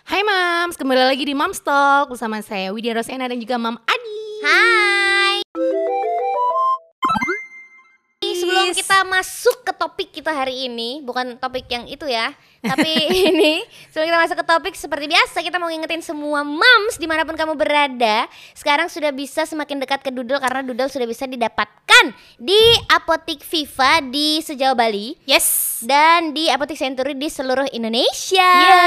Hai Mams, kembali lagi di Mams Talk bersama saya Widya Rosena dan juga Mam Adi. Hai. Sebelum kita masuk ke topik kita hari ini, bukan topik yang itu ya, tapi ini sebelum kita masuk ke topik seperti biasa kita mau ngingetin semua moms di mana pun kamu berada, sekarang sudah bisa semakin dekat ke Doodle karena Doodle sudah bisa didapatkan di apotik Viva di sejauh Bali Yes. dan di apotik Century di seluruh Indonesia. Iya,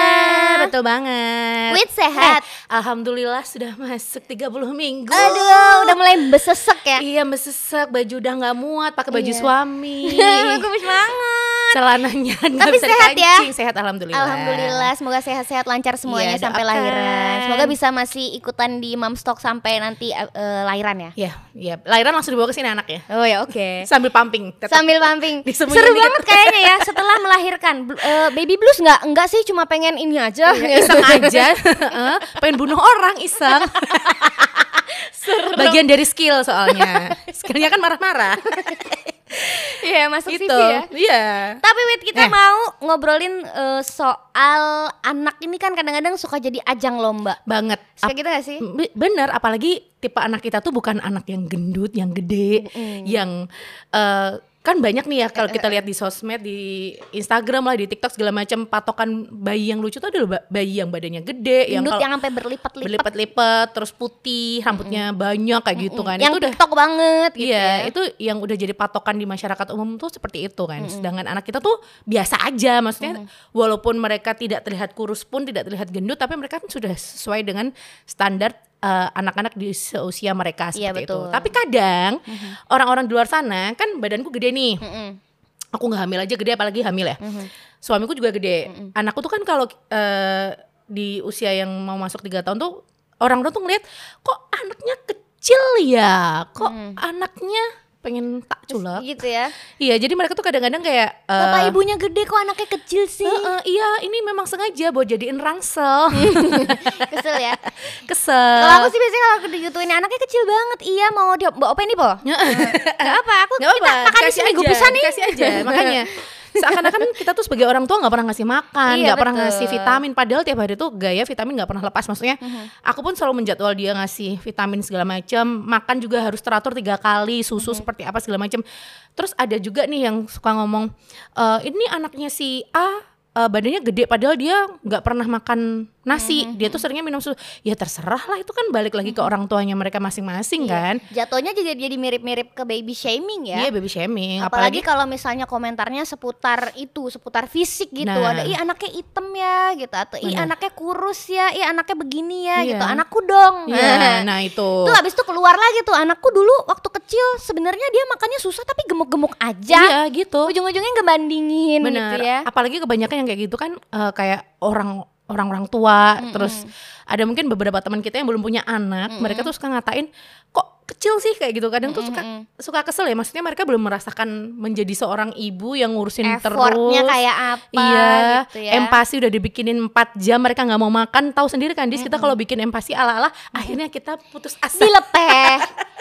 betul banget. With sehat. Eh, Alhamdulillah sudah masuk 30 minggu. Aduh, udah mulai besesek ya. Iya, mesesek, baju udah nggak muat, pakai baju Iya. suami. Bagus banget. Celananya Tapi sehat ya? Sehat alhamdulillah. Alhamdulillah, semoga sehat-sehat lancar semuanya Iya, sampai doakan. lahiran. Semoga bisa masih ikutan di Mom Stock sampai nanti eh, lahiran ya. Iya, iya. Lahiran langsung dibawa ke sini anak ya. Oh ya, oke. Sambil pumping. tetap. Sambil pumping. Seru dikit. banget kayaknya ya setelah melahirkan. Eh, baby blues nggak? Enggak sih, cuma pengen ini aja. Iya, iseng aja Heeh, pengen bunuh orang iseng bagian dari skill soalnya skillnya kan marah-marah Iya, masuk gitu CV ya. iya Tapi Wit kita Eh. mau ngobrolin eh, soal anak ini kan kadang-kadang suka jadi ajang lomba. banget Suka gitu gak sih? Be- bener apalagi tipe anak kita tuh bukan anak yang gendut yang gede yang eh, kan banyak nih ya kalau kita lihat di sosmed di Instagram lah di TikTok segala macam patokan bayi yang lucu tuh adalah ba- bayi yang badannya gede yang kalau yang sampai berlipat-lipat. berlipat-lipat terus putih rambutnya banyak kayak gitu kan Yang itu udah TikTok banget gitu Iya, ya. itu yang udah jadi patokan di masyarakat umum tuh seperti itu kan. Sedangkan anak kita tuh biasa aja, maksudnya walaupun mereka tidak terlihat kurus pun tidak terlihat gendut, tapi mereka kan sudah sesuai dengan standar eh, anak-anak di seusia mereka Iya, seperti betul. itu. Tapi kadang orang-orang di luar sana kan badanku gede nih. Mm-mm. Aku nggak hamil aja gede, apalagi hamil ya. Suamiku juga gede. Anakku tuh kan kalau eh, di usia yang mau masuk tiga tahun tuh orang-orang tuh ngeliat kok anaknya kecil ya, kok anaknya pengen tak culek. Gitu ya. Iya, jadi mereka tuh kadang-kadang kayak eh, Bapak ibunya gede kok anaknya kecil sih. "Eh, eh, iya, ini memang sengaja buat jadiin rangsel. Kesel ya. Kesel. Kalau aku sih biasanya kalau digituin anaknya kecil banget. Iya mau dia bawa apa ini po? Gak apa. Aku Nggak kita apa-apa, makan di sini gue bisa nih. dikasih aja. Makanya seakan-akan kita tuh sebagai orang tua nggak pernah ngasih makan, Iya, nggak pernah betul. ngasih vitamin. Padahal tiap hari tuh gaya vitamin nggak pernah lepas. Maksudnya, Mhm. aku pun selalu menjadwal dia ngasih vitamin segala macam. Makan juga harus teratur tiga kali, susu Mhm. seperti apa segala macam. Terus ada juga nih yang suka ngomong, "Eh, ini anaknya si A eh, badannya gede padahal dia nggak pernah makan nasi Mhm, dia tuh seringnya minum susu ya terserah lah itu kan balik lagi ke orang tuanya mereka masing-masing kan Jatuhnya juga jadi mirip-mirip ke baby shaming ya. iya baby shaming Apalagi, kalau misalnya komentarnya seputar itu, seputar fisik gitu. Nah. Ada ih anaknya hitam ya gitu atau ih Benar. anaknya kurus ya, ih anaknya begini ya Iya. gitu. Anakku dong. Iya, nah itu. Tuh habis itu keluar lagi tuh anakku dulu waktu kecil sebenarnya dia makannya susah tapi gemuk-gemuk aja. Iya gitu. Ujung-ujungnya ngebandingin Bener. gitu ya. Apalagi kebanyakan yang kayak gitu kan eh, kayak orang orang-orang tua, terus ada mungkin beberapa teman kita yang belum punya anak, mereka tuh suka ngatain kok kecil sih kayak gitu. Kadang tuh suka suka kesel ya. Maksudnya mereka belum merasakan menjadi seorang ibu yang ngurusin Effortnya terus. kayak apa Iya, gitu ya. empasi udah dibikinin 4 jam mereka nggak mau makan, tahu sendiri kan dis kita kalau bikin empasi ala-ala akhirnya kita putus asa. dilepeh.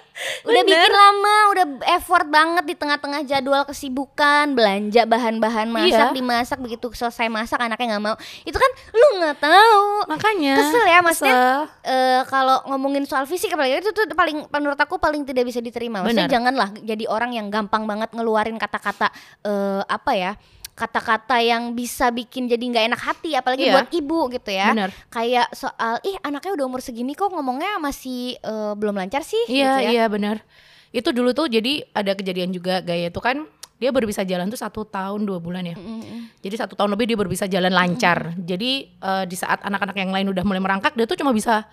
udah Bener. bikin lama, udah effort banget di tengah-tengah jadwal kesibukan, belanja bahan-bahan masak, Iya. dimasak begitu selesai masak anaknya nggak mau. Itu kan lu nggak tahu. Makanya Kesel ya maksudnya eh, kalau ngomongin soal fisik apalagi itu tuh paling menurut aku paling tidak bisa diterima. Maksudnya Benar. janganlah jadi orang yang gampang banget ngeluarin kata-kata eh, apa ya? Kata-kata yang bisa bikin jadi nggak enak hati apalagi Iya. buat ibu gitu ya Benar. kayak soal ih anaknya udah umur segini kok ngomongnya masih eh, belum lancar sih Iya gitu ya. iya benar. Itu dulu tuh jadi ada kejadian juga gaya itu kan dia baru bisa jalan tuh satu tahun dua bulan ya. Mm-mm. Jadi satu tahun lebih dia baru bisa jalan lancar. Jadi eh, di saat anak-anak yang lain udah mulai merangkak dia tuh cuma bisa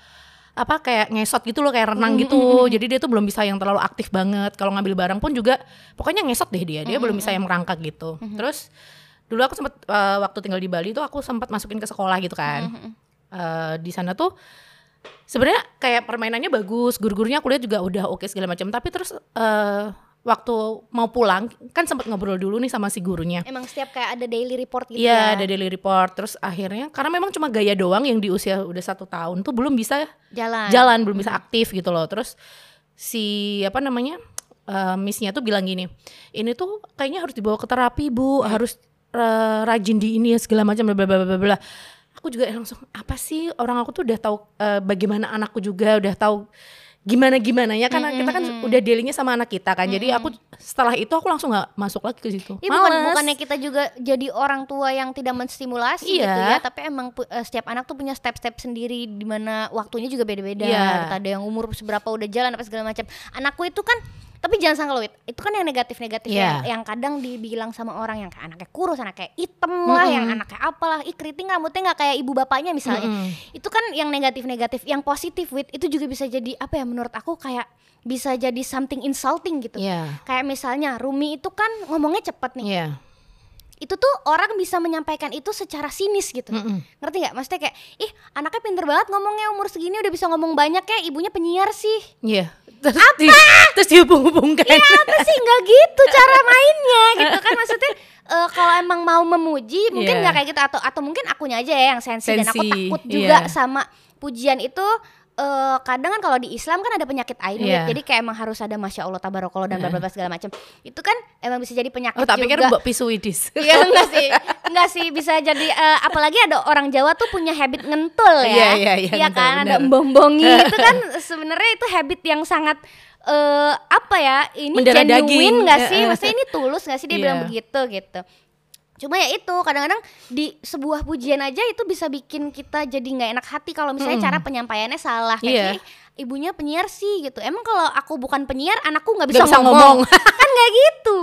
apa kayak ngesot gitu loh kayak renang gitu. Jadi dia tuh belum bisa yang terlalu aktif banget. Kalau ngambil barang pun juga pokoknya ngesot deh dia. Dia belum bisa yang merangkak gitu. Terus dulu aku sempat eh, waktu tinggal di Bali tuh aku sempat masukin ke sekolah gitu kan. Eh, di sana tuh sebenarnya kayak permainannya bagus, guru-gurunya aku lihat juga udah oke segala macam. Tapi terus eh, waktu mau pulang kan sempat ngobrol dulu nih sama si gurunya. emang setiap kayak ada daily report gitu Iya, ya ada daily report. Terus akhirnya karena memang cuma gaya doang yang di usia udah satu tahun tuh belum bisa jalan jalan, belum bisa aktif gitu loh. Terus si apa namanya eh, missnya tuh bilang gini, ini tuh kayaknya harus dibawa ke terapi bu, harus eh, rajin di ini ya segala macam bla bla bla bla. aku juga langsung apa sih orang aku tuh udah tahu uh, bagaimana anakku juga udah tahu gimana gimana ya karena kita kan udah dealingnya sama anak kita kan. Jadi aku setelah itu aku langsung nggak masuk lagi ke situ. Ya, bukan bukannya kita juga jadi orang tua yang tidak menstimulasi iya. gitu ya tapi emang uh, setiap anak tuh punya step-step sendiri di mana waktunya juga beda-beda. Iya. ada yang umur seberapa udah jalan apa segala macam. Anakku itu kan tapi jangan sangka itu kan yang negatif-negatif Iya. yang, yang kadang dibilang sama orang yang kayak anaknya kurus, anaknya hitam lah, yang anaknya apalah, ih keriting rambutnya nggak kayak ibu bapaknya misalnya. Mm-mm. Itu kan yang negatif-negatif, yang positif Wit, itu juga bisa jadi apa ya menurut aku kayak bisa jadi something insulting gitu. Iya. Kayak misalnya Rumi itu kan ngomongnya cepet nih. Iya. Itu tuh orang bisa menyampaikan itu secara sinis gitu. Mm-mm. Ngerti nggak? Maksudnya kayak, ih anaknya pinter banget ngomongnya umur segini udah bisa ngomong banyak ya, ibunya penyiar sih. Iya. Terus di, terus dihubung-hubungkan. Iya apa sih nggak gitu cara mainnya gitu kan maksudnya eh, kalau emang mau memuji mungkin Iya. nggak kayak gitu atau atau mungkin akunya aja ya yang sensi, dan aku Sensi, takut juga iya. sama pujian itu eh, kadang kan kalau di Islam kan ada penyakit ain. Iya. jadi kayak emang harus ada masya Allah tabarakallah dan bla bla bla segala macam itu kan emang bisa jadi penyakit Oh, tak pikir juga Mbak Pisuwidis. Iya enggak sih, enggak sih bisa jadi eh, apalagi ada orang Jawa tuh punya habit ngentul ya. Iya, iya, iya, ngentul, kan ada bener. embong-bongi itu kan sebenarnya itu habit yang sangat eh apa ya? Ini Mendarah genuine enggak sih? Maksudnya ini tulus enggak sih dia Iya. bilang begitu gitu. Cuma ya itu kadang-kadang di sebuah pujian aja itu bisa bikin kita jadi nggak enak hati kalau misalnya Mm-mm. cara penyampaiannya salah kayak. "Ih, ibunya penyiar sih gitu. Emang kalau aku bukan penyiar anakku nggak bisa, bisa ngomong. ngomong. kan nggak gitu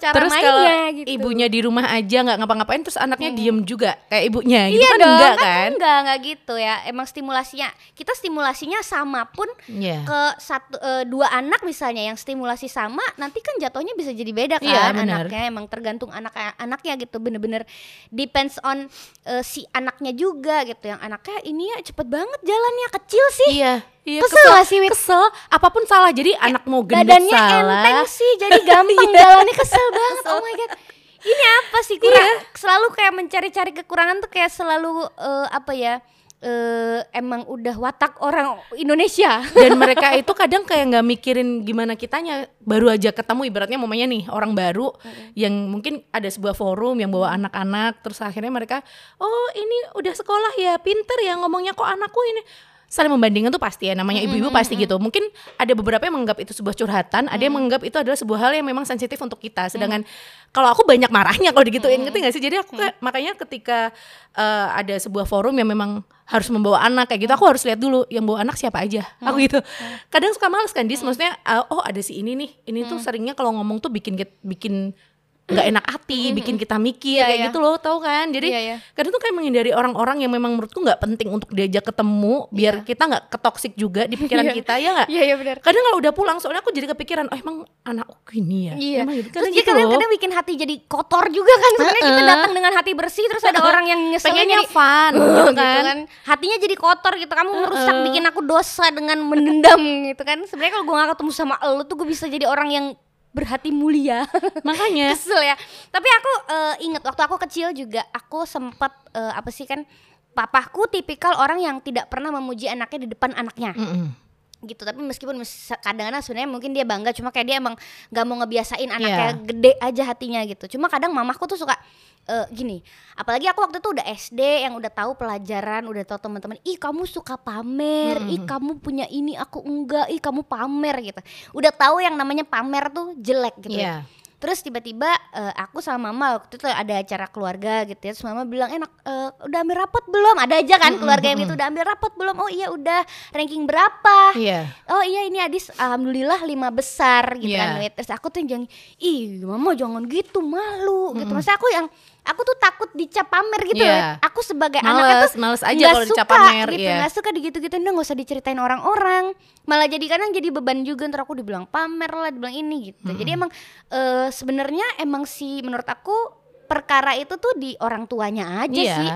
cara terus kalau mainnya gitu. ibunya di rumah aja nggak ngapa-ngapain terus anaknya diem juga kayak ibunya gitu iya kan dong, enggak kan kan? enggak enggak gitu ya. Emang stimulasinya kita stimulasinya sama pun Iya. ke satu eh, dua anak misalnya yang stimulasi sama, nanti kan jatuhnya bisa jadi beda kan Iya, benar. anaknya. Emang tergantung anak anaknya gitu, bener-bener depends on eh, si anaknya juga gitu. Yang anaknya ini ya cepet banget jalannya kecil sih. Iya. Iya, Kesel gak sih, Wit? Kesel, apa pun salah. Jadi anak mau gendut Badannya salah. enteng sih, jadi gampang jalannya kesel banget. Oh my god. Ini apa sih kurang? Iya. Selalu kayak mencari-cari kekurangan tuh kayak selalu eh, apa ya? eh emang udah watak orang Indonesia. Dan mereka itu kadang kayak nggak mikirin gimana kitanya. Baru aja ketemu ibaratnya mamanya nih orang baru yang mungkin ada sebuah forum yang bawa anak-anak. Terus akhirnya mereka, oh ini udah sekolah ya, pinter ya ngomongnya kok anakku ini. Saling membandingkan tuh pasti ya namanya ibu-ibu pasti gitu. Mungkin ada beberapa yang menganggap itu sebuah curhatan, ada yang menganggap itu adalah sebuah hal yang memang sensitif untuk kita. Sedangkan kalau aku banyak marahnya kalau digituin ngerti gak sih? Jadi aku kayak- makanya ketika eh, ada sebuah forum yang memang harus membawa anak kayak gitu, aku harus lihat dulu yang bawa anak siapa aja. Aku gitu. Kadang suka males kan, dis maksudnya eh, oh ada si ini nih. Ini tuh seringnya kalau ngomong tuh bikin bikin nggak enak hati, bikin kita mikir Iya, kayak iya. gitu loh, tahu kan? Jadi Iya, iya. kadang tuh kayak menghindari orang-orang yang memang menurutku nggak penting untuk diajak ketemu biar kita nggak ketoksik juga di pikiran Iya. kita ya nggak Iya iya benar. kadang kalau udah pulang soalnya aku jadi kepikiran oh emang anakku gini ya Iya. emang gitu. Terus kadang gitu loh kadang-kadang bikin hati jadi kotor juga kan. Sebenarnya kita Heeh. datang dengan hati bersih terus ada orang yang nyeselin pengennya jadi fun gitu gitu kan. kan Hatinya jadi kotor gitu. Kamu merusak bikin aku dosa dengan mendendam gitu kan. Sebenarnya kalau gue gak ketemu sama lo tuh gue bisa jadi orang yang berhati mulia. makanya Kesel ya. Tapi aku eh, inget waktu aku kecil juga aku sempat eh, apa sih kan papaku tipikal orang yang tidak pernah memuji anaknya di depan anaknya Mm-mm. Gitu. Tapi meskipun mes- kadang-kadang sebenarnya mungkin dia bangga cuma kayak dia emang nggak mau ngebiasain anaknya Iya. gede aja hatinya gitu. Cuma kadang mamaku tuh suka eh, gini apalagi aku waktu itu udah SD yang udah tahu pelajaran udah tahu teman-teman ih kamu suka pamer ih kamu punya ini aku enggak ih kamu pamer gitu. Udah tahu yang namanya pamer tuh jelek gitu ya. Terus tiba-tiba eh, aku sama mama waktu itu ada acara keluarga gitu ya. Terus mama bilang enak eh, udah ambil rapot belum? Ada aja kan keluarga yang itu udah ambil rapot belum? Oh iya udah ranking berapa? iya Oh iya ini Adis alhamdulillah lima besar gitu Iya. kan. Terus aku tuh yang ih mama jangan gitu malu gitu. Maksudnya aku yang aku tuh takut dicap pamer gitu Iya. ya. Aku sebagai anaknya males tuh males aja kalau dicap suka pamer gitu iya nggak suka digitu-gitu nggak usah diceritain orang-orang malah jadi kadang jadi beban juga ntar aku dibilang pamer lah dibilang ini gitu jadi emang eh, sebenarnya emang sih menurut aku perkara itu tuh di orang tuanya aja iya. sih.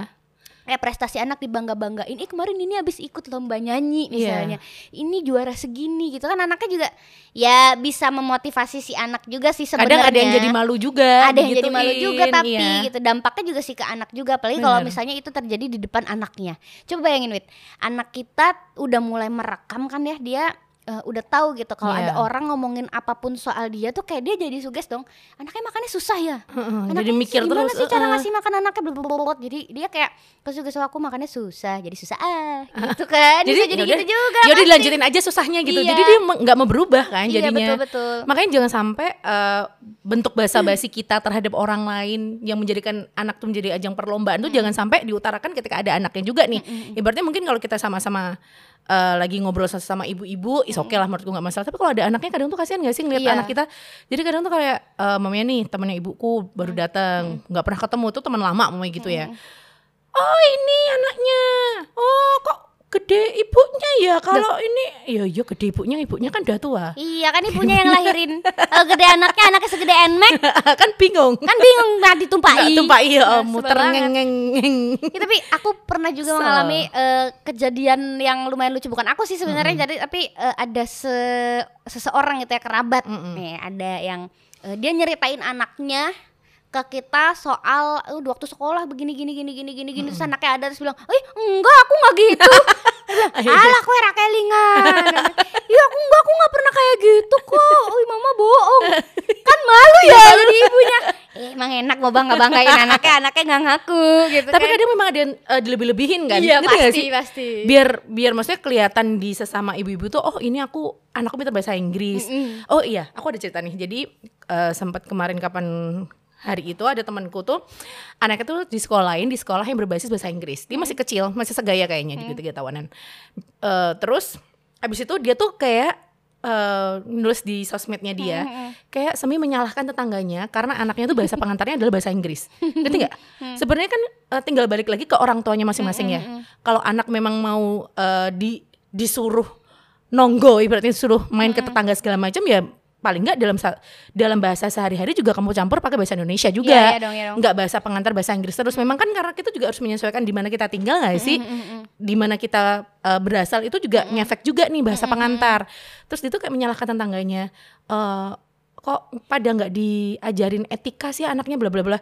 Kayak prestasi anak dibangga-banggain. Eh kemarin ini habis ikut lomba nyanyi Iya. misalnya. Ini juara segini gitu. Kan anaknya juga ya bisa memotivasi si anak juga sih sebenarnya kadang ada yang jadi malu juga ada yang jadi malu juga tapi iya. gitu. Dampaknya juga sih ke anak juga. Apalagi kalau misalnya itu terjadi di depan anaknya. Coba bayangin wit. Anak kita udah mulai merekam kan ya dia eh, udah tahu gitu kalau Iya. ada orang ngomongin apa pun soal dia tuh kayak dia jadi suges dong anaknya makannya susah ya Anaknya jadi mikir gimana terus sih cara heeh. ngasih makan anaknya blablabla. jadi dia kayak kesuges aku makannya susah jadi susah ah gitu kan Bisa jadi yaudah, gitu juga pasti. dilanjutin aja susahnya gitu Iya. jadi dia nggak mau berubah kan Iya, jadinya betul-betul. makanya jangan sampai eh, bentuk basa-basi kita terhadap orang lain yang menjadikan anak tuh menjadi ajang perlombaan tuh jangan sampai diutarakan ketika ada anaknya juga nih ibaratnya mungkin kalau kita sama-sama eh, lagi ngobrol sama ibu-ibu is oke lah menurutku nggak masalah. Tapi kalau ada anaknya kadang tuh kasihan gak sih ngeliat Iya. anak kita? Jadi kadang tuh kayak eh, mamanya nih temennya ibuku baru datang nggak pernah ketemu tuh teman lama mamanya gitu ya. Oh ini anaknya. Oh kok gede ibunya ya kalau ini. Ya iya gede ibunya. Ibunya kan udah tua. Iya kan ibunya yang lahirin. Kalau gede anaknya anaknya segede enmek kan bingung. Kan bingung nah ditumpahi. Nggak tumpah iya Nah, muter ngeng ngeng ngeng. Ya, tapi aku pernah juga Kesel. mengalami eh, kejadian yang lumayan lucu. Bukan aku sih sebenarnya jadi tapi eh, ada se- seseorang gitu ya kerabat. Nih ada yang eh, dia nyeritain anaknya ke kita soal "Eh, waktu sekolah begini gini gini gini gini gini. Terus anaknya ada terus bilang eh enggak aku nggak gitu. Alah kue rakelingan iya aku enggak aku nggak pernah kayak gitu kok. Oh mama bohong. Kan malu ya jadi ibunya. Eh, emang enak mau bangga banggain anaknya anaknya nggak ngaku gitu tapi kan. kadang memang ada yang eh, dilebih-lebihin kan Iya, Ngerti pasti, sih? pasti. biar biar maksudnya kelihatan di sesama ibu-ibu tuh oh ini aku anakku pintar bahasa Inggris. Oh iya aku ada cerita nih. Jadi eh, sempat kemarin kapan hari itu ada temanku tuh anaknya tuh di sekolah lain di sekolah yang berbasis bahasa Inggris. Dia masih kecil masih segaya kayaknya di tiga tahunan Eh, terus abis itu dia tuh kayak eh, nulis di sosmednya dia kayak semi menyalahkan tetangganya karena anaknya tuh bahasa pengantarnya adalah bahasa Inggris. Ngerti nggak? Sebenarnya kan eh, tinggal balik lagi ke orang tuanya masing-masing ya. kalau anak memang mau eh, di disuruh nonggo ibaratnya disuruh main ke tetangga segala macam ya paling nggak dalam dalam bahasa sehari-hari juga kamu campur pakai bahasa Indonesia juga. Dong, iya dong. nggak bahasa pengantar bahasa Inggris terus. Memang kan karena kita juga harus menyesuaikan di mana kita tinggal nggak sih? Di mana kita uh, berasal itu juga ngefek juga nih bahasa pengantar. Terus dia tuh kayak menyalahkan tetangganya eh kok pada nggak diajarin etika sih anaknya bla bla bla.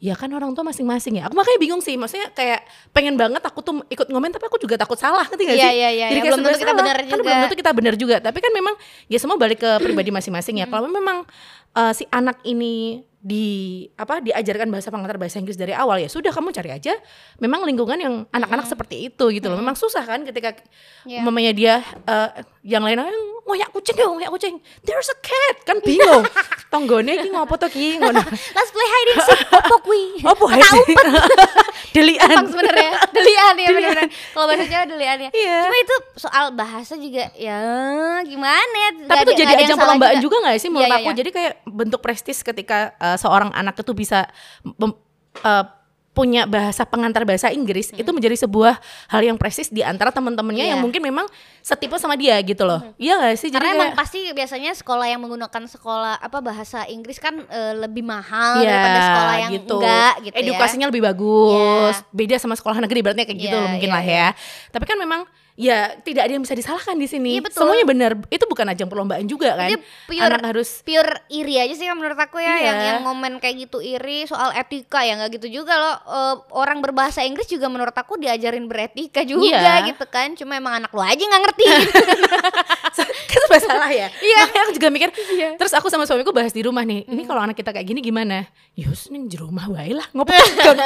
Ya kan orang tua masing-masing ya. Aku makanya bingung sih maksudnya kayak pengen banget aku tuh ikut ngomen tapi aku juga takut salah ngerti gak Iya, sih? iya, iya, jadi iya. kayak Belum tentu kita benar Kan juga. belum tentu kita benar juga. Tapi kan memang ya semua balik ke pribadi masing-masing ya. Kalau memang eh, si anak ini di apa diajarkan bahasa pengantar bahasa Inggris dari awal ya sudah kamu cari aja memang lingkungan yang anak-anak seperti itu gitu loh. Memang susah kan ketika Iya. mamanya dia eh, yang lain orang ngoyak kucing ya ngoyak kucing. There's a cat. Kan bingung. Tonggone iki ngopo to ki? Ngono. Let's play hide and seek. Opo kui opo Kata umpet. delian. Gampang sebenarnya. Delian ya benar kalau bahasa Jawa delian ya. Iya. cuma itu soal bahasa juga ya gimana ya? Tapi itu jadi ajang perlombaan juga. nggak sih menurut Iya, iya, aku? iya. jadi kayak bentuk prestis ketika uh, seorang anak itu bisa uh, punya bahasa pengantar bahasa Inggris itu menjadi sebuah hal yang prestis di antara teman-temannya Iya. yang mungkin memang setipe sama dia gitu loh iya gak sih jadi karena emang kayak- pasti biasanya sekolah yang menggunakan sekolah apa bahasa Inggris kan eh, lebih mahal Iya, daripada sekolah yang gitu. enggak gitu ya. Edukasinya lebih bagus, Iya. beda sama sekolah negeri berarti kayak gitu Iya, loh mungkin iya, lah ya. Tapi kan memang ya tidak ada yang bisa disalahkan di sini. Iya, betul. Semuanya benar. Itu bukan ajang perlombaan juga kan. Dia pure- Anak harus pure iri aja sih menurut aku ya Iya. yang yang ngomen kayak gitu iri soal etika ya nggak gitu juga loh Eh, orang berbahasa Inggris juga menurut aku diajarin beretika juga Iya. gitu kan cuma emang anak lu aja nggak ngerti kan serba salah ya. Iya. Makanya aku juga mikir. Terus aku sama suamiku bahas di rumah nih. Ini kalau anak kita kayak gini gimana? Yus nih di rumah wae lah. Kon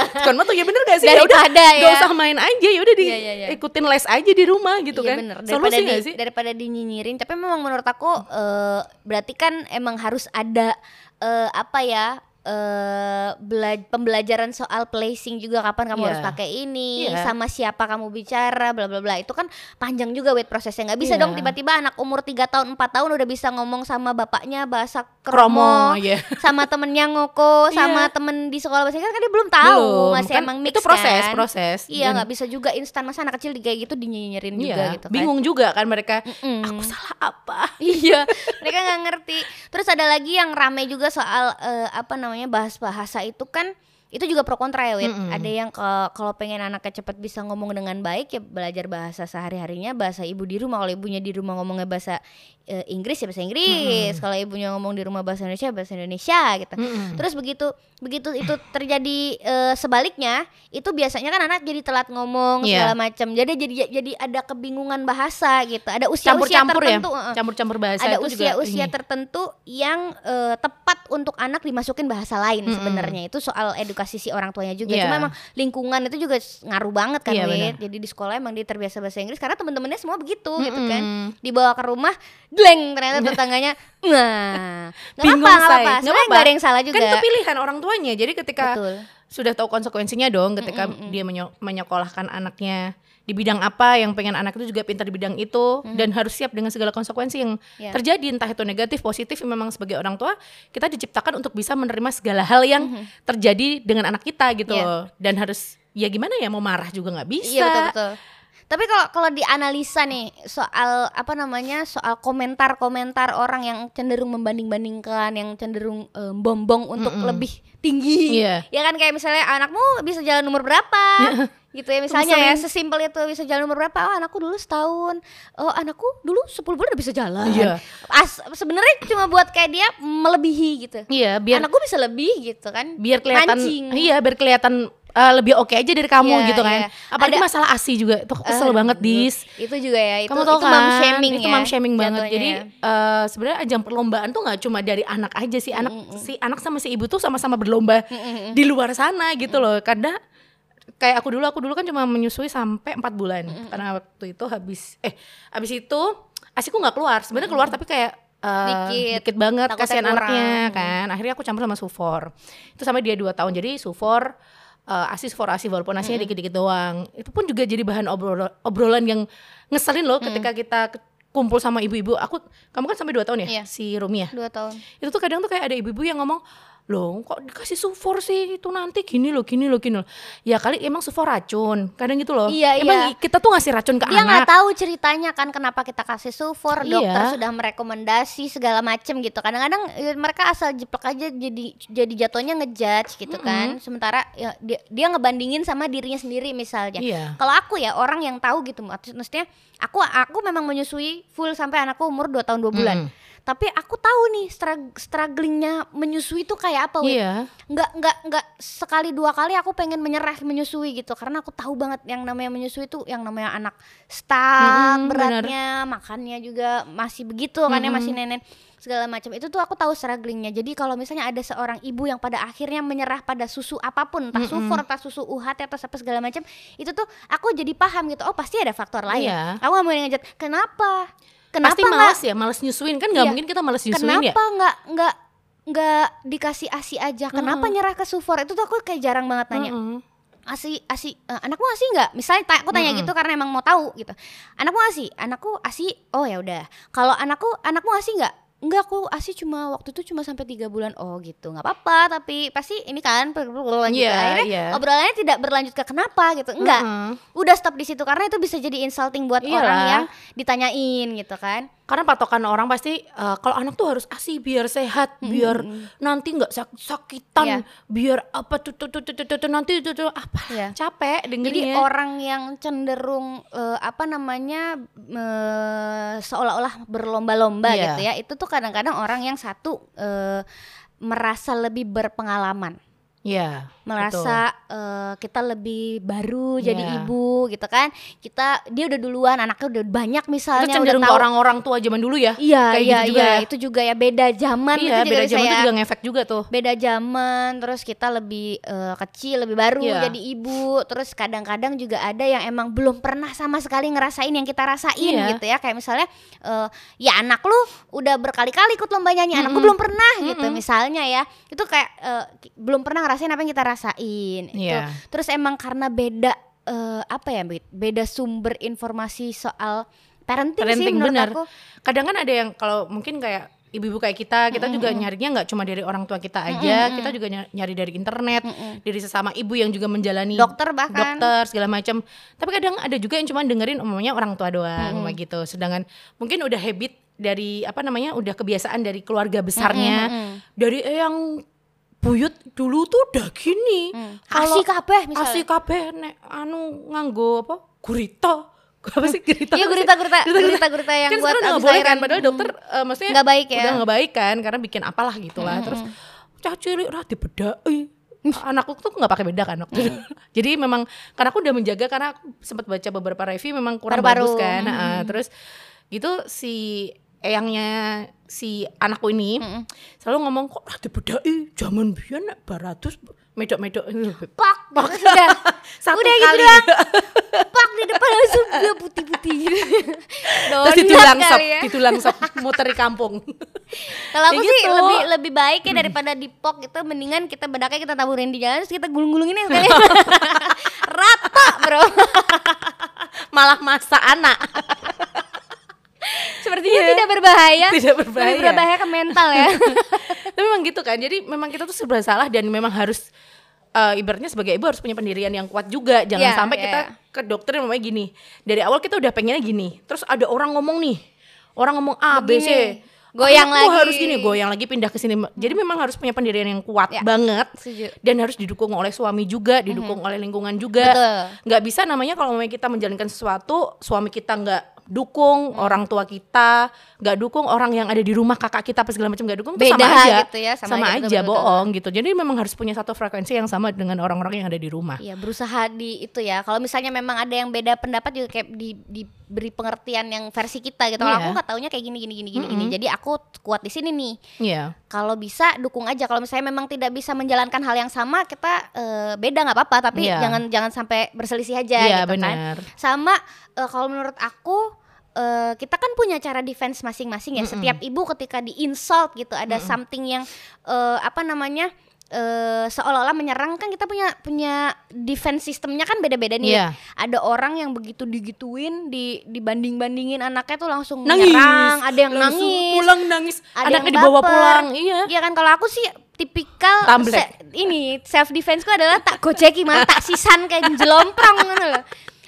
kon mah tuh ya bener gak sih? Ya udah, Gak ya. usah main aja ya udah di Iya, iya, iya. ikutin les aja di rumah gitu iya kan. bener daripada Solusi di, sih? daripada dinyinyirin tapi memang menurut aku eh, berarti kan emang harus ada eh, apa ya eh bela- pembelajaran soal placing juga kapan kamu Iya. harus pakai ini Iya. sama siapa kamu bicara bla bla bla itu kan panjang juga wait prosesnya nggak bisa Iya. dong tiba-tiba anak umur 3 tahun 4 tahun udah bisa ngomong sama bapaknya bahasa Kromo, kromo iya. sama temennya ngoko sama Iya. temen di sekolah bahasa Inggris kan dia belum tahu Belum, masih kan emang mix itu proses, kan. proses. iya nggak bisa juga instan masa anak kecil di kayak gitu dinyinyirin juga Iya, gitu kan bingung juga kan mereka. Mm-mm. Aku salah apa? iya mereka nggak ngerti terus ada lagi yang rame juga soal eh, apa namanya bahas bahasa itu kan itu juga pro kontra ya Wit. Mm-mm. ada yang ke- kalau pengen anaknya cepat bisa ngomong dengan baik ya belajar bahasa sehari harinya bahasa ibu di rumah kalau ibunya di rumah ngomongnya bahasa eh, Inggris ya bahasa Inggris kalau ibunya ngomong di rumah bahasa Indonesia bahasa Indonesia gitu Mm-mm. terus begitu begitu itu terjadi eh, sebaliknya itu biasanya kan anak jadi telat ngomong Iya. segala macam jadi jadi jadi ada kebingungan bahasa gitu ada usia-usia campur-campur ya tertentu campur-campur bahasa ada itu juga usia-usia ini. tertentu yang eh, tepat untuk anak dimasukin bahasa lain Mm-mm. sebenarnya itu soal edukasi si orang tuanya juga. Iya. cuma emang lingkungan itu juga ngaruh banget kan Iya, Wit. jadi di sekolah emang dia terbiasa bahasa Inggris karena temen-temennya semua begitu gitu kan. Dibawa ke rumah gleng ternyata tetangganya. Nah nggak apa-apa nggak sebenarnya apa-apa. nggak ada yang salah juga. kan itu pilihan orang tuanya. Jadi ketika betul. sudah tahu konsekuensinya dong ketika dia menyo- menyekolahkan anaknya di bidang apa yang pengen anak itu juga pintar di bidang itu dan harus siap dengan segala konsekuensi yang Iya. terjadi entah itu negatif positif memang sebagai orang tua kita diciptakan untuk bisa menerima segala hal yang terjadi dengan anak kita gitu Iya. loh dan harus ya gimana ya mau marah juga nggak bisa Iya betul betul. Tapi kalau kalau dianalisa nih soal apa namanya soal komentar-komentar orang yang cenderung membanding-bandingkan, yang cenderung eh, bombong untuk lebih tinggi, Iya. ya kan kayak misalnya anakmu bisa jalan umur berapa, gitu ya misalnya ya sesimpel itu bisa jalan umur berapa? Oh anakku dulu setahun, oh anakku dulu 10 bulan udah bisa jalan. Iya. As sebenarnya cuma buat kayak dia melebihi gitu. iya biar Anakku bisa lebih gitu kan? biar kelihatan Mancing. iya biar kelihatan uh, lebih oke aja dari kamu Iya, gitu kan iya. apalagi Ada- masalah asi juga itu aku kesel Aduh, banget dis Itu juga ya, itu kamu tahu itu kan mom shaming itu ya. mom shaming banget jatuhnya jadi eh, sebenarnya ajang perlombaan tuh nggak cuma dari anak aja sih anak si anak sama si ibu tuh sama-sama berlomba di luar sana gitu loh karena kayak aku dulu aku dulu kan cuma menyusui sampai empat bulan. Karena waktu itu habis eh habis itu asiku nggak keluar. Sebenarnya keluar tapi kayak eh, Dikit. dikit banget kasihan anaknya kan. Akhirnya aku campur sama sufor. Itu sampai dia dua tahun. Jadi sufor eh, asi sufor asi walaupun asinya dikit-dikit doang. Itu pun juga jadi bahan obrolan obrolan yang ngeselin loh ketika kita kumpul sama ibu-ibu. Aku kamu kan sampai dua tahun ya Iya. si Rumi ya? Dua tahun. itu tuh kadang tuh kayak ada ibu-ibu yang ngomong loh kok dikasih sufor sih itu nanti gini loh gini loh gini loh ya kali emang sufor racun kadang gitu loh Iya, emang iya. kita tuh ngasih racun ke Dia nggak anak tahu ceritanya kan kenapa kita kasih sulfur, Iya. dokter sudah merekomendasi segala macem gitu. Kadang-kadang ya, mereka asal jeplak aja jadi jadi jatuhnya ngejudge gitu kan. Sementara ya, dia, dia ngebandingin sama dirinya sendiri misalnya. Iya. Kalau aku ya orang yang tahu gitu, maksud- maksudnya aku aku memang menyusui full sampai anakku umur 2 tahun 2 bulan. Mm. Tapi aku tahu nih strug- strugglingnya menyusui itu kayak apa, Wit. iya. Nggak nggak nggak sekali dua kali aku pengen menyerah menyusui gitu. Karena aku tahu banget yang namanya menyusui itu yang namanya anak stuck Mm-mm, beratnya makannya juga masih begitu kan ya masih nenek segala macam. Itu tuh aku tahu strugglingnya. Jadi kalau misalnya ada seorang ibu yang pada akhirnya menyerah pada susu apa pun entah sufor entah susu UHT atau apa segala macam itu tuh aku jadi paham gitu. Oh pasti ada faktor lain. Iya. aku nggak mau ngejat kenapa kenapa pasti malas ya malas nyusuin. Kan nggak Iya. mungkin kita malas nyusuin kenapa ya nggak nggak nggak dikasih asi aja? Kenapa nyerah ke sufor? Itu tuh aku kayak jarang banget nanya. Mm-mm. asi asi eh, anakmu asi nggak? Misalnya aku tanya gitu karena emang mau tahu gitu. Anakmu asi? Anakku asi? Oh ya udah. Kalau anakku anakmu asi nggak Enggak aku asi cuma waktu itu cuma sampai tiga bulan oh gitu nggak apa-apa tapi pasti ini kan berlanjut Iya, akhirnya iya. obrolannya tidak berlanjut ke kenapa gitu enggak Mm-mm. udah stop di situ karena itu bisa jadi insulting buat Iyalah. orang yang ditanyain gitu kan karena patokan orang pasti eh, kalau anak tuh harus asi biar sehat biar nanti nggak sak- sakitan Iya. biar apa tuh tuh tuh tuh tuh, tuh, nanti tuh, tuh apa Iya. capek Jadi dengerinnya orang yang cenderung eh, apa namanya eh, seolah-olah berlomba-lomba Iya. gitu ya, itu tuh kadang-kadang orang yang satu eh, merasa lebih berpengalaman, Iya, merasa eh, kita lebih baru jadi Iya. ibu gitu kan, kita dia udah duluan, anaknya udah banyak itu misalnya udah cenderung tahu. orang-orang tua zaman dulu ya? Iya, kayak iya, gitu juga iya, ya. itu juga ya beda zaman. Iya itu beda zaman ya. tuh juga ngefek juga tuh. Beda zaman terus kita lebih eh, kecil lebih baru Iya. jadi ibu. Terus kadang-kadang juga ada yang emang belum pernah sama sekali ngerasain yang kita rasain Iya. gitu ya. Kayak misalnya eh, ya anak lu udah berkali-kali ikut lomba nyanyi anakku belum pernah gitu misalnya ya. Itu kayak ki- belum pernah ngerasain apa yang kita rasain itu Iya. terus emang karena beda eh, apa ya beda sumber informasi soal parenting, sih parenting menurut bener. aku. Kadang kan ada yang kalau mungkin kayak ibu-ibu kayak kita kita juga nyarinya nggak cuma dari orang tua kita aja kita juga ny- nyari dari internet dari sesama ibu yang juga menjalani dokter bahkan. dokter segala macam tapi kadang ada juga yang cuma dengerin umumnya orang tua doang kayak gitu. Sedangkan mungkin udah habit dari apa namanya udah kebiasaan dari keluarga besarnya dari yang buyut dulu tuh udah gini. Hmm. Asi kabeh misalnya. Asi kabeh nek anu nganggo apa? Gurita. Apa sih gurita? Iya gurita-gurita gurita-gurita yang kan buat abis boleh kan padahal dokter eh, maksudnya Nggak baik ya. udah nggak baik kan karena bikin apalah gitu lah terus cah cilik ra dibedai anakku tuh nggak pakai beda kan waktu itu. jadi memang karena aku udah menjaga karena aku sempat baca beberapa review memang kurang Paru-paru. bagus kan Nah, terus gitu si eyangnya si anakku ini selalu ngomong kok ra dibedai zaman biyen nek baratus medok-medok Pak, sudah. satu Udah gitu kali doang. Pak di depan langsung dia putih-putih gitu. terus ditulang sop ya. ditulang sop muter di kampung Kalau aku Kayak sih gitu. lebih lebih baik ya daripada di pok itu mendingan kita bedaknya kita taburin di jalan terus kita gulung-gulungin ya sekali. Rata, Bro. malah masa anak Sepertinya Iya. tidak berbahaya. Tidak berbahaya. Lebih berbahaya ke mental ya. Tapi memang gitu kan. Jadi memang kita tuh serba salah dan memang harus eh, ibaratnya sebagai ibu harus punya pendirian yang kuat juga. Jangan Iya, sampai iya, kita ke dokter yang namanya gini. Dari awal kita udah pengennya gini. Terus ada orang ngomong nih. Orang ngomong A, B, C. Goyang Anakku lagi. harus gini, goyang lagi pindah ke sini. Jadi memang harus punya pendirian yang kuat Ya, banget. setuju. Dan harus didukung oleh suami juga, didukung oleh lingkungan juga. Betul. Nggak bisa namanya kalau kita menjalankan sesuatu, suami kita nggak dukung, orang tua kita nggak dukung, orang yang ada di rumah kakak kita apa segala macam nggak dukung, itu Beda sama aja, gitu ya, sama sama, aja, aja, betul, betul, bohong gitu. Jadi memang harus punya satu frekuensi yang sama dengan orang-orang yang ada di rumah. Iya berusaha di itu ya. Kalau misalnya memang ada yang beda pendapat juga kayak di, diberi pengertian yang versi kita gitu. Kalau Iya. aku nggak taunya kayak gini gini gini gini gini. Jadi aku kuat di sini nih. Iya. Kalau bisa dukung aja. Kalau misalnya memang tidak bisa menjalankan hal yang sama, kita eh, beda nggak apa-apa. Tapi Iya. jangan jangan sampai berselisih aja Iya, gitu benar. kan. Sama eh, kalau menurut aku eh, kita kan punya cara defense masing-masing ya. Setiap ibu ketika di insult gitu ada something yang eh, apa namanya eh, seolah-olah menyerang kan kita punya punya defense sistemnya kan beda-beda nih. Iya. Ada orang yang begitu digituin di dibanding-bandingin anaknya tuh langsung Nangis. menyerang, ada yang Langsung nangis. pulang nangis, ada anaknya yang dibawa baper. pulang. Iya. Iya kan kalau aku sih tipikal se- ini self defense ku adalah tak gojeki malah tak sisan kayak jelomprong loh.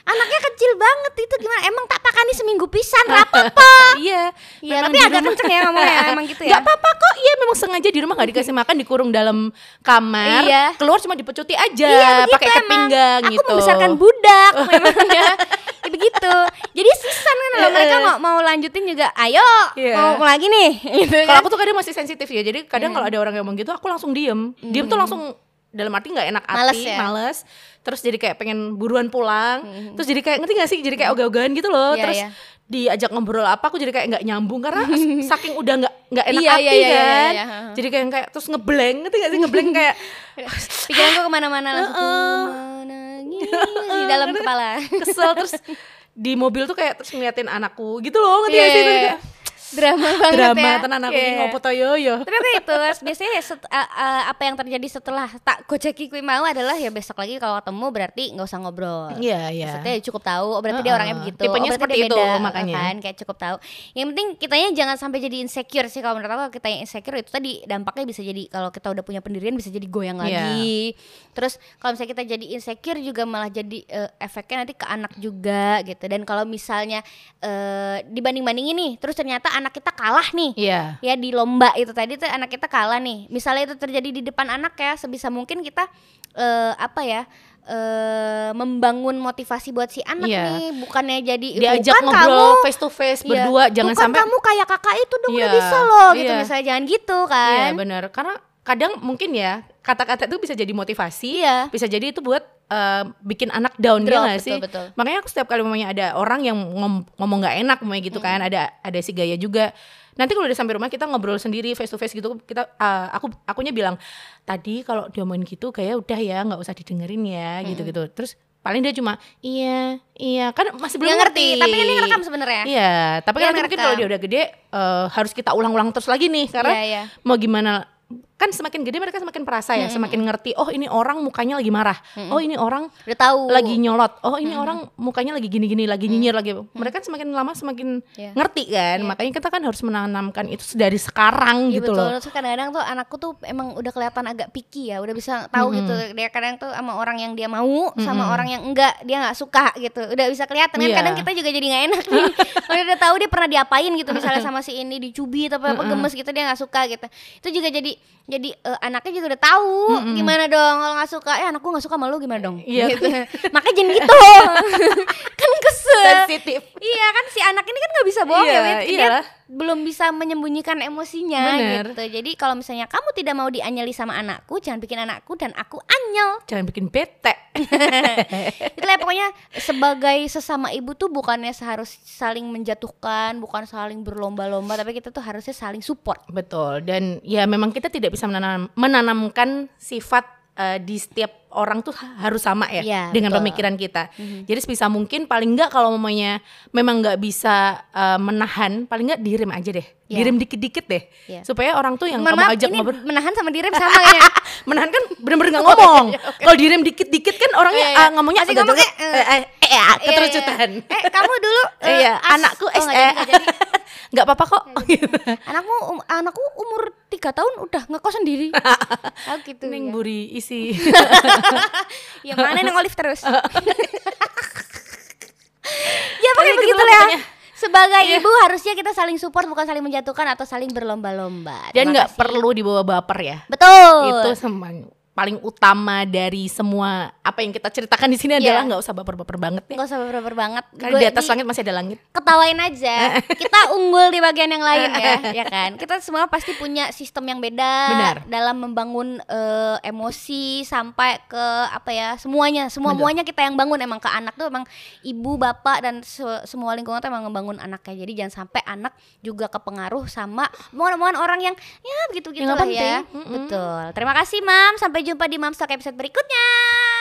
Anaknya kecil banget itu gimana? Emang tak pakani seminggu pisan apa-apa. Iya. Iya, memang tapi agak kenceng ya ngomongnya emang gitu ya. Gak apa-apa kok. Iya memang sengaja di rumah gak dikasih makan dikurung dalam kamar. Iya. Keluar cuma dipecuti aja Iya, pakai emang. kepinggang Aku gitu. membesarkan budak memang ya. Ya begitu. Jadi sisan kan loh mereka mau mau lanjutin juga ayo Iya. mau, lagi nih gitu Kalau kan. aku tuh kadang masih sensitif ya. Jadi kadang kalau ada orang yang ngomong gitu aku langsung diem. Diem tuh langsung dalam arti nggak enak hati, Males ya? males. Terus jadi kayak pengen buruan pulang. Terus jadi kayak ngerti gak sih? Jadi kayak ogah-ogahan gitu loh. Iya, Terus iya. diajak ngobrol apa aku jadi kayak nggak nyambung karena saking udah nggak nggak enak Iya, hati iya, iya, iya, kan. iya, iya. Jadi kayak kayak terus ngeblank ngerti gak sih? Ngeblank kayak Pikiranku ke mana-mana langsung menangis di dalam kepala. kesel terus di mobil tuh kayak terus ngeliatin anakku gitu loh ngerti Iya, gak sih? iya, Terus iya. kayak, Drama banget drama ya. tenan aku ini ngopo to yo yo. Tapi oke itu biasanya set- a- a- apa yang terjadi setelah tak gojeki kui mau adalah ya besok lagi kalau ketemu berarti nggak usah ngobrol. Iya iya. Maksudnya ya cukup tahu, oh berarti dia Heeh. orangnya begitu. Tipenya oh, seperti dia itu, beda, makanya. Kan kayak cukup tahu. Yang penting kitanya jangan sampai jadi insecure sih kalau menurut aku kalau kita yang insecure itu tadi dampaknya bisa jadi kalau kita udah punya pendirian bisa jadi goyang Iya. lagi. Terus kalau misalnya kita jadi insecure juga malah jadi eh, efeknya nanti ke anak juga gitu. Dan kalau misalnya eh, dibanding-bandingin nih, terus ternyata anak kita kalah nih Iya. ya di lomba itu tadi tuh anak kita kalah nih misalnya itu terjadi di depan anak ya sebisa mungkin kita eh, apa ya eh, membangun motivasi buat si anak Iya. nih bukannya jadi Diajak "Bukan ngobrol kamu face to face Iya, berdua jangan bukan sampai kamu kayak kakak itu dong udah Iya, bisa loh gitu iya. misalnya jangan gitu Iya kan benar karena kadang mungkin ya kata-kata itu bisa jadi motivasi Iya. bisa jadi itu buat eh, bikin anak down dia Drop, nggak sih? betul. makanya aku setiap kali mamanya ada orang yang ngom- ngomong nggak enak mamanya gitu kan ada ada si gaya juga. Nanti kalau udah sampai rumah kita ngobrol sendiri face to face gitu kita eh, aku akunya bilang tadi kalau dia main gitu kayak udah ya nggak usah didengerin ya gitu gitu terus paling dia cuma iya iya kan masih belum Dia ngerti, tapi kan dia ngerekam sebenarnya. Iya, tapi Dia kan mungkin kalau dia udah gede eh, harus kita ulang-ulang terus lagi nih karena Iya, iya. mau gimana kan semakin gede mereka semakin perasa ya, semakin ngerti. Oh ini orang mukanya lagi marah. Oh ini orang udah tahu lagi nyolot. Oh ini orang mukanya lagi gini-gini, lagi nyinyir lagi. Mereka semakin lama semakin Iya. ngerti kan. Makanya kita kan harus menanamkan itu dari sekarang Iya gitu betul. loh. Terus kadang-kadang tuh anakku tuh emang udah kelihatan agak picky ya, udah bisa tahu gitu. Dia kadang tuh sama orang yang dia mau, sama orang yang enggak dia nggak suka gitu. Udah bisa kelihatan kan. Iya. Kadang kita juga jadi nggak enak nih. Kalau udah tahu dia pernah diapain gitu, misalnya sama si ini dicubit atau apa, apa gemes gitu dia nggak suka gitu. Itu juga jadi jadi eh, anaknya juga udah tahu gimana dong kalau nggak suka. Eh anakku nggak suka sama lu gimana dong? Iya. gitu. makanya jangan gitu. Kan kesel. Sensitif. Iya kan si anak ini kan nggak bisa bohong ya Iya, dia. Belum bisa menyembunyikan emosinya Bener. gitu jadi kalau misalnya kamu tidak mau dianyali sama anakku jangan bikin anakku dan aku anyel jangan bikin bete Itulah ya, pokoknya sebagai sesama ibu tuh bukannya seharus saling menjatuhkan, bukan saling berlomba-lomba, tapi kita tuh harusnya saling support. Betul dan ya memang kita tidak bisa menanam, menanamkan sifat eh, di setiap orang tuh ha- harus sama ya Iya, dengan betul. pemikiran kita. Jadi sebisa mungkin paling enggak kalau mamanya memang nggak bisa eh, menahan, paling enggak direm aja deh. Iya. Direm dikit-dikit deh. Iya. Supaya orang tuh yang Mohon kamu maaf, ajak ini ngobrol menahan sama direm sama ya. menahan kan bener-bener nggak ngomong. Kalau direm dikit-dikit kan orangnya Iya, iya. ah, ngomongnya Masih agak- ngomong kayak, eh, eh, eh, eh, keterucutan. Iya, iya. Eh, kamu dulu eh, Iya, anakku oh, nggak jadi, nggak nggak apa-apa kok. Gitu. Anakmu um- anakku umur tiga tahun udah ngekos sendiri. oh gitu. Neng ya. buri isi. Ya mana neng olive terus. ya pokoknya gitu begitu lah ya. Sebagai ibu harusnya kita saling support bukan saling menjatuhkan atau saling berlomba-lomba. Dan nggak perlu dibawa baper ya. Betul. Itu sem- paling utama dari semua apa yang kita ceritakan di sini Iya. adalah nggak usah baper-baper banget ya. Nggak usah baper banget. Karena di atas di- langit masih ada langit. ketawain aja. Kita unggul di bagian yang lain ya, ya kan. Kita semua pasti punya sistem yang beda Benar. dalam membangun eh, emosi sampai ke apa ya semuanya, semua Betul. muanya kita yang bangun emang ke anak tuh emang ibu bapak dan se- semua lingkungan tuh emang ngebangun anaknya. Jadi jangan sampai anak juga kepengaruh sama omongan-omongan orang yang ya begitu-gitu lah ya. penting. Mm-mm. Betul. Terima kasih Mam. Sampai jumpa di Mam Talk episode berikutnya.